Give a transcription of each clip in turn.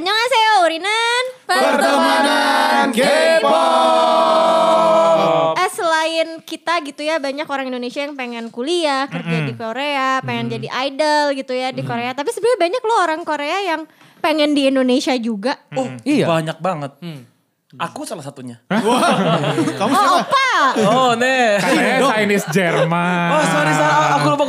Annyeonghaseyo, Urinan. Pertemanan K-pop. Eh selain kita gitu ya banyak orang Indonesia yang pengen kuliah, kerja di Korea, pengen jadi idol gitu ya di Korea. Tapi sebenarnya banyak loh orang Korea yang pengen di Indonesia juga. Oh, Iya. banyak banget. Aku salah satunya. Kamu Oh, siapa? opa. Oh, nih. Chinese Jerman. Oh, sorry, salah.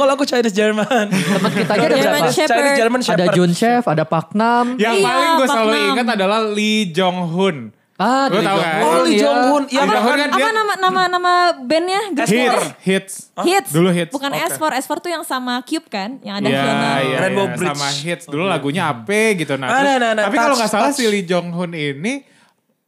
Kalau aku Chinese German. Teman kita aja ada German berapa? Shepherd. Chinese German Ada Shepherd. Jun Chef, ada Pak Nam. Yang Iya, paling gue selalu ingat adalah Lee Jong Hun. Ah, dari tahu kan? Hoon, Oh, Lee iya. Jong Hoon. Iya, Hoon bahkan kan Apa dia nama nama nama bandnya? Grup hits, hits. Hits. Dulu hits. Bukan Oke. S4. S4 tuh yang sama Cube kan? Yang ada Iya, Hyuna. iya, Rainbow iya, Bridge. sama hits. Dulu lagunya apa gitu. Nah, Ah, nah, nah, nah, tapi kalau nggak salah si Lee Jong Hun ini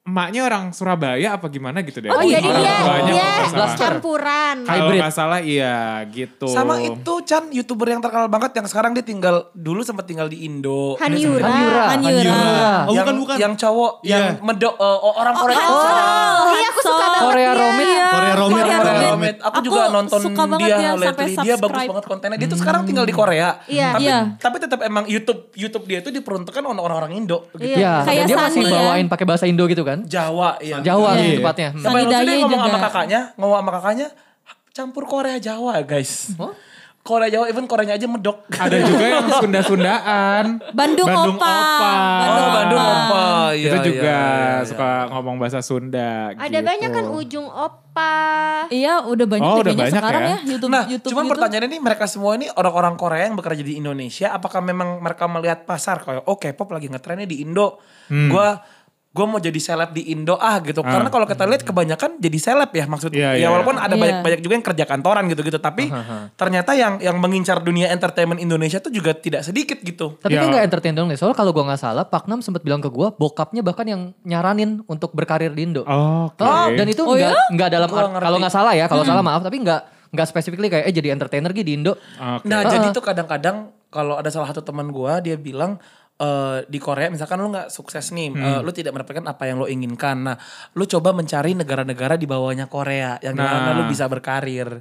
emaknya orang Surabaya apa gimana gitu deh. Oh, kalau nggak salah. campuran. Kalau nggak salah iya gitu. Sama itu Chan, youtuber yang terkenal banget yang sekarang dia tinggal dulu sempat tinggal di Indo. Hanyura. Hanyura. Hanyura. Oh, yang, bukan, bukan. Yang cowok, Iya. yang medok eh, orang Korea. Oh, iya aku suka banget Korea. Romit. Iya, Korea Romit. Korea Korea Romit. Romit. Aku, juga nonton suka dia, dia sampai lately. Dia bagus subscribe. banget kontennya. Dia tuh sekarang tinggal di Korea. Iya. Tapi, Iya. tapi tetap emang YouTube YouTube dia itu diperuntukkan untuk orang-orang Indo. Gitu. Iya. Iya, Kayak dia masih Sani ya. bawain pakai bahasa Indo gitu kan? Jawa, iya. Jawa Iya. gitu tepatnya. Hmm. Lucu Sanidaya dia ngomong sama kakaknya, ngomong sama kakaknya, campur Korea Jawa guys. Korea Jawa, even Koreanya aja medok. Ada juga yang Sunda-Sundaan. Bandung, Bandung Opa. Opa. Oh, Bandung Opa. Iya, itu juga iya, iya. suka ngomong bahasa Sunda. Ada gitu. banyak kan ujung opa. Iya, udah banyak Oh, udah banyak sekarang ya. ya, YouTube Nah, YouTube cuma gitu. pertanyaannya nih mereka semua ini orang-orang Korea yang bekerja di Indonesia, apakah memang mereka melihat pasar kayak oh K-pop lagi ngetrennya di Indo, Hmm. gua gue mau jadi seleb di Indo ah gitu. Karena kalau kita lihat kebanyakan jadi seleb ya maksudnya. Iya, ya iya. walaupun ada Iya. banyak-banyak juga yang kerja kantoran gitu-gitu, tapi ternyata yang yang mengincar dunia entertainment Indonesia tuh juga tidak sedikit gitu. Tapi Ya. kan gak entertain dong nih. Soalnya kalau gue gak salah, Pak Nam sempat bilang ke gue, bokapnya bahkan yang nyaranin untuk berkarir di Indo. Oh, Oke. Oh, dan itu Oh nggak ya? nggak dalam kalau nggak salah ya, kalau salah maaf, tapi nggak nggak specifically kayak eh jadi entertainer gitu di Indo. Oke. Nah, Ah, jadi ah. tuh kadang-kadang kalau ada salah satu teman gua dia bilang eh, di Korea misalkan lu nggak sukses nih, eh, lu tidak mendapatkan apa yang lo inginkan. Nah, lu coba mencari negara-negara di bawahnya Korea yang di mana Nah. lu bisa berkarir.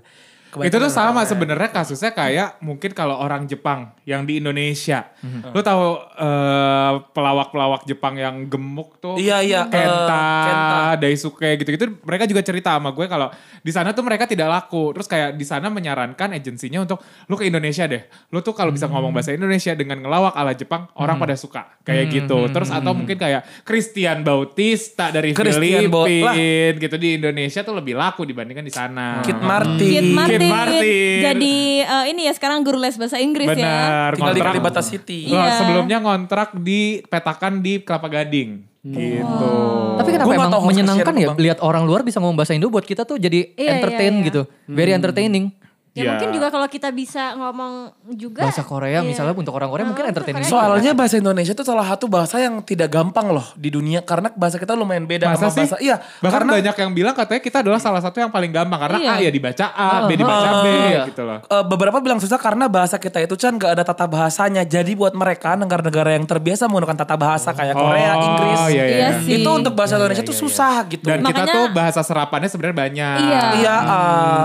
Itu Kebanyakan tuh sama sebenarnya kasusnya kayak mungkin kalau orang Jepang yang di Indonesia. Mhm. Lu tahu eh, pelawak-pelawak Jepang yang gemuk tuh? Iya, iya, eh, Kenta, Kenta. Daisuke gitu-gitu. Mereka juga cerita sama gue kalau di sana tuh mereka tidak laku. Terus kayak di sana menyarankan agensinya untuk lu ke Indonesia deh. Lu tuh kalau bisa Hmm. ngomong bahasa Indonesia dengan ngelawak ala Jepang, orang pada suka. Kayak gitu. Terus atau mungkin kayak Christian Bautista dari Christian Bau- Filipina gitu di Indonesia tuh lebih laku dibandingkan di sana. Kid Martin. Kid Martin. Martin. Jadi eh, ini ya sekarang guru les bahasa Inggris ya. Benar, Tinggal di. Kalibata City. Wah, Iya. sebelumnya ngontrak di petakan di Kelapa Gading. Gitu. Tapi kenapa Gua nggak emang menyenangkan ya Bang. lihat orang luar bisa ngomong bahasa Indo buat kita tuh jadi Iya, entertain iya, iya. gitu. Very entertaining. Ya, Ya. mungkin juga kalau kita bisa ngomong juga. Bahasa Korea Iya. misalnya untuk orang Korea mungkin Ah, entertaining. Soalnya bahasa Indonesia itu salah satu bahasa yang tidak gampang loh di dunia karena bahasa kita lumayan beda Masa sama sih? bahasa iya Bahkan karena banyak yang bilang katanya kita adalah salah satu yang paling gampang karena Iya. A ya dibaca A, B dibaca B iya. gitu loh. Eh, beberapa bilang susah karena bahasa kita itu kan gak ada tata bahasanya. Jadi buat mereka negara-negara yang terbiasa menggunakan tata bahasa kayak Korea, Oh, Inggris, iya, iya. Iya sih. itu untuk bahasa Indonesia tuh susah gitu. Dan kita Makanya- tuh bahasa serapannya sebenarnya banyak. Iya. Iya, ah.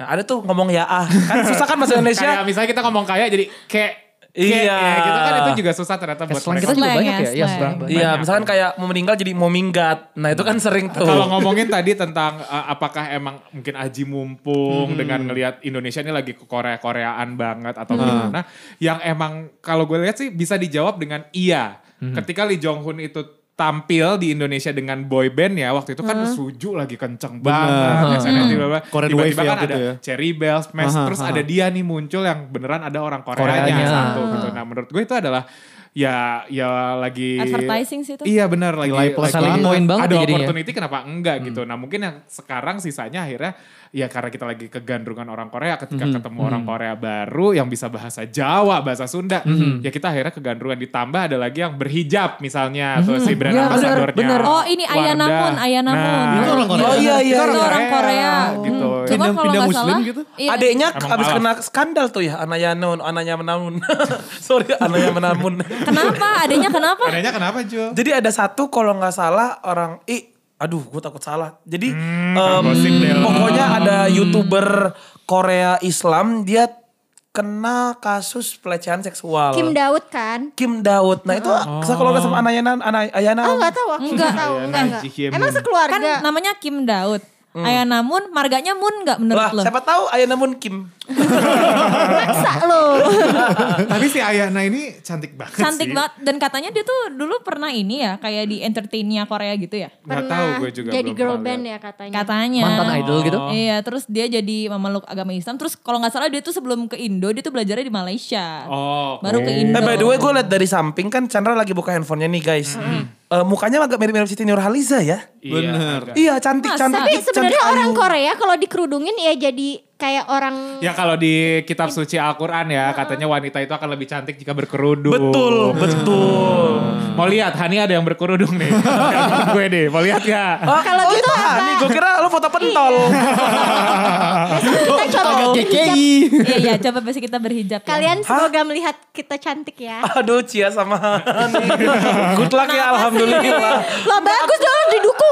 Nah, ada tuh ngomong ya ah. Kan susah kan bahasa Indonesia. Kayak misalnya kita ngomong kaya jadi kayak Iya. ya, gitu kan itu juga susah ternyata buat Slang mereka. kita juga Slang banyak ya, ya. Iya. Iya, misalkan kayak mau meninggal jadi mau minggat. Nah, itu kan sering tuh. Kalau ngomongin tadi tentang uh, apakah emang mungkin aji mumpung dengan ngelihat Indonesia ini lagi ke Korea-Koreaan banget atau gimana? Yang emang kalau gue lihat sih bisa dijawab dengan iya. Ketika Lee Jong Hun itu tampil di Indonesia dengan boy band ya waktu itu kan suju lagi kenceng banget SNSD bla bla. Korean tiba-tiba Wave ya kan ada itu ya. Cherry Bells Smash Aha, terus aha. ada dia nih muncul yang beneran ada orang Koreanya, Koreanya. satu gitu nah menurut gue itu adalah ya ya lagi Advertising sih itu. Iya benar lagi Nilai plus lagi banget. Poin banget ada ya jadinya. opportunity kenapa enggak gitu. Nah mungkin yang sekarang sisanya akhirnya ya karena kita lagi kegandrungan orang Korea ketika ketemu orang Korea baru yang bisa bahasa Jawa, bahasa Sunda, ya kita akhirnya kegandrungan ditambah ada lagi yang berhijab misalnya tuh si brand Iya, benar, ambassadornya. benar. Oh, ini Aya Wardah. Namun, Aya Namun. Nah, Itu orang Korea. Oh iya iya. Itu Itu orang Korea. gitu. Hmm. Cuma Pindah- kalau pindah muslim salah, gitu? iya. Adeknya Emang abis malas. kena skandal tuh ya, anaknya non, anaknya menamun. Sorry, anaknya menamun. Kenapa? Adanya kenapa? Adanya kenapa Jul? Jadi ada satu kalau nggak salah orang i aduh gue takut salah. Jadi deh lo. pokoknya ada youtuber Korea Islam dia kena kasus pelecehan seksual. Kim Daud kan? Kim Daud. Nah itu sekeluarga sama Anayana, Ana- Ayana. Oh nggak tahu, aku nggak tahu, enggak enggak. Kan Emang sekeluarga. namanya Kim Daud. Ayah namun marganya Moon nggak menurut Lah, lo? siapa tahu Ayana Mun Kim. Maksa lo. Tapi si Ayana ini cantik banget Cantik sih. banget dan katanya dia tuh dulu pernah ini ya kayak di entertainnya Korea gitu ya. Nggak tahu gue juga jadi belum girl band ya katanya. Katanya. Mantan idol gitu. Iya, terus dia jadi memeluk agama Islam. Terus kalau nggak salah dia tuh sebelum ke Indo dia tuh belajarnya di Malaysia. Oh. Baru ke Indo. Eh by the way gue liat dari samping kan Chandra lagi buka handphonenya nih guys. Eh, mukanya agak mirip-mirip Siti Nurhaliza ya. Bener. Iya cantik, Masa? cantik. Tapi cantik sebenarnya ayu. orang Korea kalau dikerudungin ya jadi kayak orang Ya kalau di kitab suci Al-Quran ya katanya wanita itu akan lebih cantik jika berkerudung. Betul, betul. Mau lihat Hani ada yang berkerudung nih. Gue deh, mau lihat gak? Oh, Kalau oh, gitu itu apa? Hani, gue kira lo foto pentol. kita coba berhijab. Iya, iya, coba besok kita berhijab. ya. Kalian semoga melihat kita cantik ya. Aduh Cia sama Hani. Good luck ya Alhamdulillah. Lo bagus dong didukung.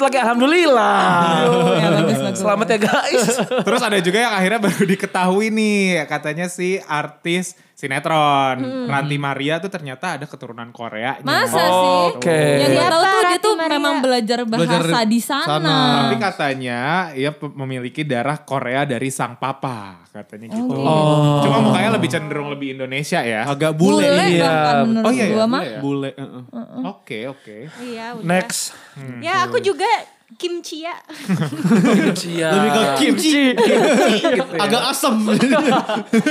Luck ya Alhamdulillah. Ya bagus bagus. Selamat ya guys. Terus ada juga yang akhirnya baru diketahui nih, katanya si artis sinetron Ranti Maria tuh ternyata ada keturunan Korea. Masa sih? Oke. Yang gue Siapa tahu tuh dia tuh Maria? memang belajar bahasa Belajar di sana. sana. Tapi katanya ia memiliki darah Korea dari sang papa, katanya gitu. Oh. Cuma mukanya lebih cenderung lebih Indonesia ya. Agak bule. Bule Iya. menurut Oh iya, iya, gua mah. bule ya? Bule. Oke, oke. Iya udah. Next. Ya aku juga kimchi ya. Cia. Lebih ke kimchi. Agak asem.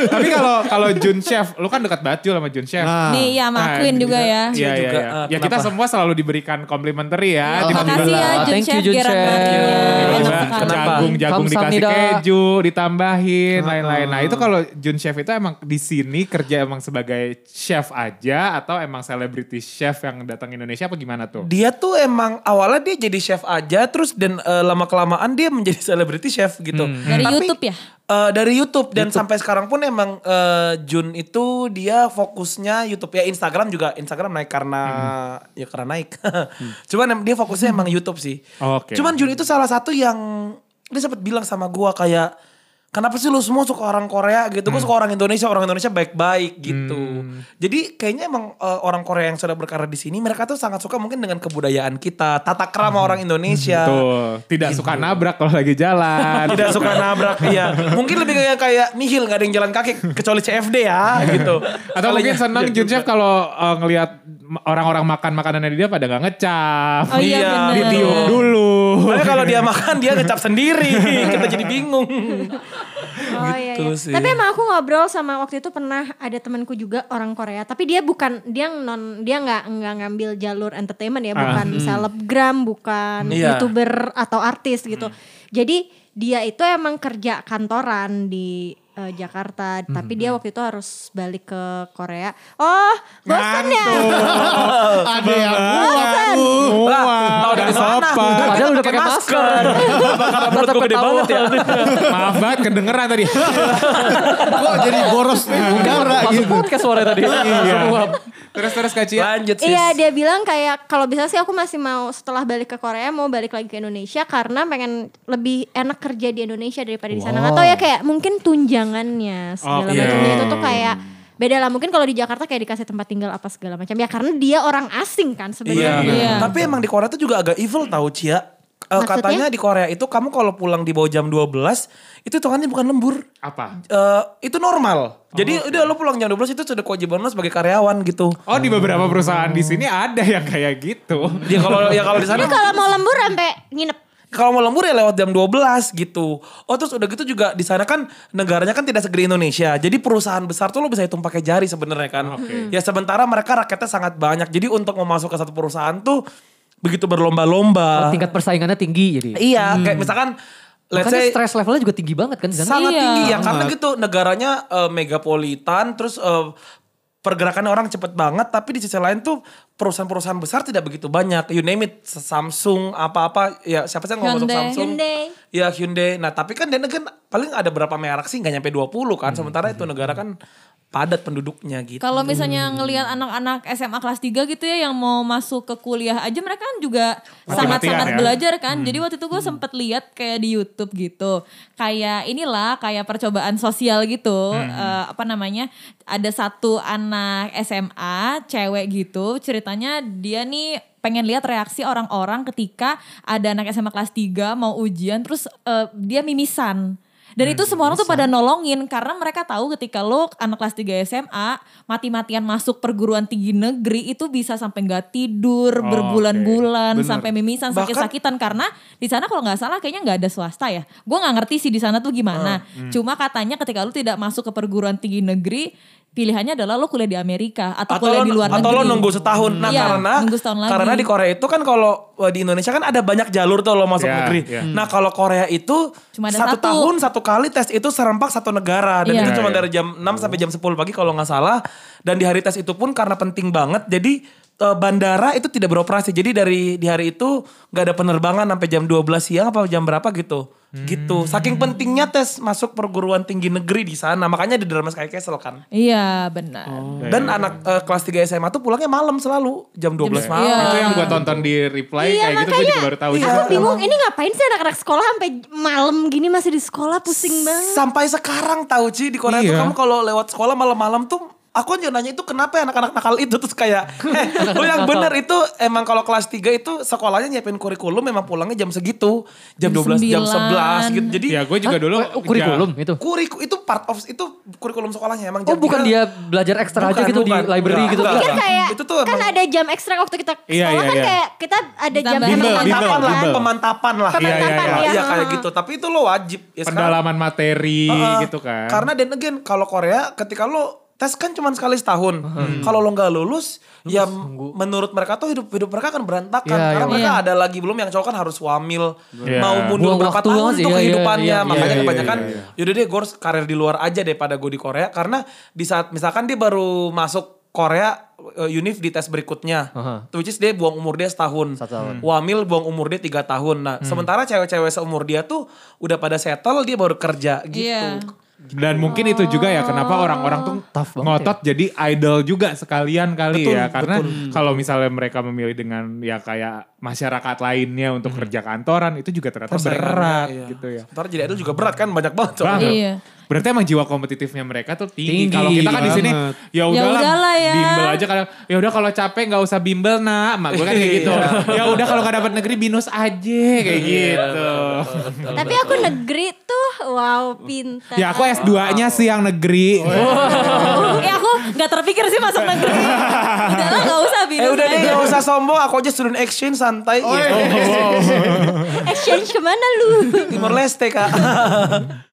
Tapi kalau kalau Jun Chef, lu kan dekat banget Jul sama Jun Chef. Nah. Nih ya Nah, makuin juga ya. Iya, iya, juga, iya. eh, ya kita semua selalu diberikan complimentary ya. Oh, Tiba-tiba makasih ya Jun Thank you, Chef Jun Gerard Chef. Martinnya. Enak jagung-jagung dikasih keju, ditambahin, lain-lain. Nah itu kalau Jun Chef itu emang di sini kerja emang sebagai chef aja atau emang celebrity chef yang datang Indonesia apa gimana tuh? Dia tuh emang awalnya dia jadi chef aja terus dan eh, lama kelamaan dia menjadi celebrity chef gitu. Dari Tapi, YouTube ya? eh, dari YouTube dan sampai sekarang pun emang eh, Jun itu dia fokusnya YouTube ya Instagram juga Instagram naik karena ya karena naik. Cuman em- dia fokusnya emang YouTube sih. Oke. Cuman Jun itu salah satu yang dia sempat bilang sama gua kayak Kenapa sih lu semua suka orang Korea gitu? Gue suka orang Indonesia, orang Indonesia baik-baik gitu. Jadi kayaknya emang eh, orang Korea yang sudah berkarya di sini, mereka tuh sangat suka mungkin dengan kebudayaan kita, tata krama orang Indonesia. Tuh, tidak suka nabrak kalau lagi jalan. Tidak suka nabrak, iya. Mungkin lebih kayak kayak nihil nggak ada yang jalan kaki kecuali CFD ya gitu. Atau mungkin senang Jun Chef kalau uh, ngelihat orang-orang makan makanannya dia pada nggak ngecap. Oh iya, Iya. Ditiup dulu. Makanya kalau dia makan dia ngecap sendiri, kita jadi bingung. Oh iya, Gitu iya. sih. Tapi emang aku ngobrol sama waktu itu pernah ada temanku juga orang Korea, tapi dia bukan dia non dia nggak nggak ngambil jalur entertainment ya, bukan selebgram, bukan Iya. youtuber atau artis gitu. Jadi dia itu emang kerja kantoran di eh, Jakarta, tapi dia waktu itu harus balik ke Korea. Oh, bosan ya? Ada yang Bosan. Tahu dari Padahal kita udah pakai masker. Gue gede banget ya. Maaf banget kedengeran tadi. Kok jadi boros udara Masuk gitu. podcast suara tadi. Semua. terus terus Kak Cia. Lanjut sih. Iya dia bilang kayak kalau bisa sih aku masih mau setelah balik ke Korea mau balik lagi ke Indonesia karena pengen lebih enak kerja di Indonesia daripada di sana. Atau ya kayak mungkin tunjangannya segala Oh, iya. macamnya itu tuh kayak beda lah mungkin kalau di Jakarta kayak dikasih tempat tinggal apa segala macam ya karena dia orang asing kan Iya. sebenarnya. Iya. Tapi emang di Korea tuh juga agak evil tahu Cia. Maksudnya? katanya di Korea itu kamu kalau pulang di bawah jam 12 itu hitungannya bukan lembur. Apa? Eh, itu normal. Jadi udah lo pulang jam 12 itu sudah kewajiban lo sebagai karyawan gitu. Oh di beberapa perusahaan di sini ada yang kayak gitu. Ya kalau ya kalau di sana kalau mau lembur sampai nginep. Kalau mau lembur ya lewat jam 12 gitu. Oh terus udah gitu juga di sana kan negaranya kan tidak segede Indonesia. Jadi perusahaan besar tuh lo bisa hitung pakai jari sebenarnya kan. Ya sementara mereka rakyatnya sangat banyak. Jadi untuk mau masuk ke satu perusahaan tuh begitu berlomba-lomba. Tingkat persaingannya tinggi jadi. Iya, kayak misalkan let's Makanya say stress levelnya juga tinggi banget kan di sana. sangat Iya. tinggi ya karena gitu negaranya eh, megapolitan terus eh, pergerakannya orang cepet banget tapi di sisi lain tuh perusahaan-perusahaan besar tidak begitu banyak. You name it Samsung apa-apa. Ya siapa sih yang ngomong Hyundai. Samsung? Hyundai. ya Hyundai. Nah tapi kan dia kan paling ada berapa merek sih? Nggak nyampe 20 kan? Sementara itu negara kan padat penduduknya gitu. Kalau misalnya ngelihat anak-anak SMA kelas 3 gitu ya yang mau masuk ke kuliah aja mereka kan juga sangat-sangat ya. belajar kan. Jadi waktu itu gue sempet lihat kayak di YouTube gitu. Kayak inilah kayak percobaan sosial gitu. Eh, apa namanya? Ada satu anak SMA cewek gitu ceritanya dia nih pengen lihat reaksi orang-orang ketika ada anak SMA kelas 3 mau ujian terus eh, dia mimisan. Dan itu semua orang tuh pada nolongin karena mereka tahu ketika lo anak kelas 3 SMA mati-matian masuk perguruan tinggi negeri itu bisa sampai nggak tidur Oh, berbulan-bulan. Bener. sampai mimisan sakit-sakitan karena di sana kalau nggak salah kayaknya nggak ada swasta ya. Gue nggak ngerti sih di sana tuh gimana. Cuma katanya ketika lo tidak masuk ke perguruan tinggi negeri pilihannya adalah lo kuliah di Amerika atau, atau kuliah lo, di luar atau negeri. lo nunggu setahun. Nah Iya, karena nunggu setahun lagi. karena di Korea itu kan kalau eh, di Indonesia kan ada banyak jalur tuh lo masuk Iya, negeri. iya. Nah kalau Korea itu Cuma ada satu, satu. tahun satu kali tes itu serempak satu negara dan Iya. itu cuma Iya, iya. dari jam 6 sampai jam 10 pagi kalau nggak salah. Dan di hari tes itu pun karena penting banget jadi eh, bandara itu tidak beroperasi. Jadi dari di hari itu nggak ada penerbangan sampai jam 12 siang apa jam berapa gitu. Gitu. Saking pentingnya tes masuk perguruan tinggi negeri di sana. Makanya di drama Sky Castle kan. Iya benar. Dan anak eh, kelas 3 SMA tuh pulangnya malam selalu jam 12 malam. Iya. Itu yang gue tonton di reply Iya, kayak gitu gue juga baru tahu Aku juga. bingung ini ngapain sih anak-anak sekolah sampai malam gini masih di sekolah pusing banget. Sampai sekarang tahu Ci di Korea tuh Iya. kamu kalau lewat sekolah malam-malam tuh aku aja nanya itu kenapa ya anak-anak nakal itu terus kayak eh lu yang bener itu emang kalau kelas 3 itu sekolahnya nyiapin kurikulum memang pulangnya jam segitu jam Jam 12 jam 11 sembilan. gitu. Jadi Ya gue juga dulu. Oh, kurikulum itu. kuriku itu part of itu kurikulum sekolahnya emang Oh jam bukan tiga- dia belajar ekstra aja Bukan, gitu bukan. di library Enggak, gitu. enggak. Kan kayak Itu tuh kan ada jam ekstra waktu kita Iya, sekolah iya, kan iya. kayak kita ada jam Bimbel, bimbel, pemantapan lah, pemantapan lah. Iya, iya, Pemantapan iya. ya. Iya kayak gitu, tapi itu lo wajib ya sekarang. Pendalaman materi gitu kan. Karena dan again kalau Korea ketika lo tes kan cuma sekali setahun. Kalau lo nggak lulus, ya menurut mereka tuh hidup hidup mereka akan berantakan Iya, karena iya. mereka Iya. ada lagi belum yang cowok kan harus wamil, Iya. mau mundur Buang berapa tahun tuh sih, iya, kehidupannya. iya, Makanya iya, kebanyakan iya, iya. yaudah deh gue harus karir di luar aja daripada gue di Korea karena di saat misalkan dia baru masuk Korea uh, Unif di tes berikutnya, Aha. which is dia buang umur dia setahun, Satu tahun. wamil buang umur dia tiga tahun. Nah, sementara cewek-cewek seumur dia tuh udah pada settle, dia baru kerja gitu. Iya. Dan mungkin itu juga ya kenapa orang-orang tuh Tough banget ngotot jadi idol juga sekalian kali Betul, ya. Karena kalau misalnya mereka memilih dengan ya kayak masyarakat lainnya untuk kerja kantoran itu juga ternyata Persaingannya, berat iya. gitu ya. Ntar jadi idol juga berat kan banyak banget. Banget. Iya. Berarti emang jiwa kompetitifnya mereka tuh tinggi. Tinggi Kalau kita kan di sini ya Ya udahlah, ya. bimbel aja kadang. Ya udah kalau capek nggak usah bimbel nak. Mak gue kan kayak gitu. ya udah kalau nggak dapat negeri binus aja kayak gitu. Tapi aku negeri tuh wow pintar. ya aku S2-nya sih yang negeri. eh aku nggak terpikir sih masuk negeri. Udahlah nggak usah bingung. Eh udah deh gak usah sombong, aku aja student exchange santai. Oh, Iya. Exchange ke mana lu? Timor Leste kak.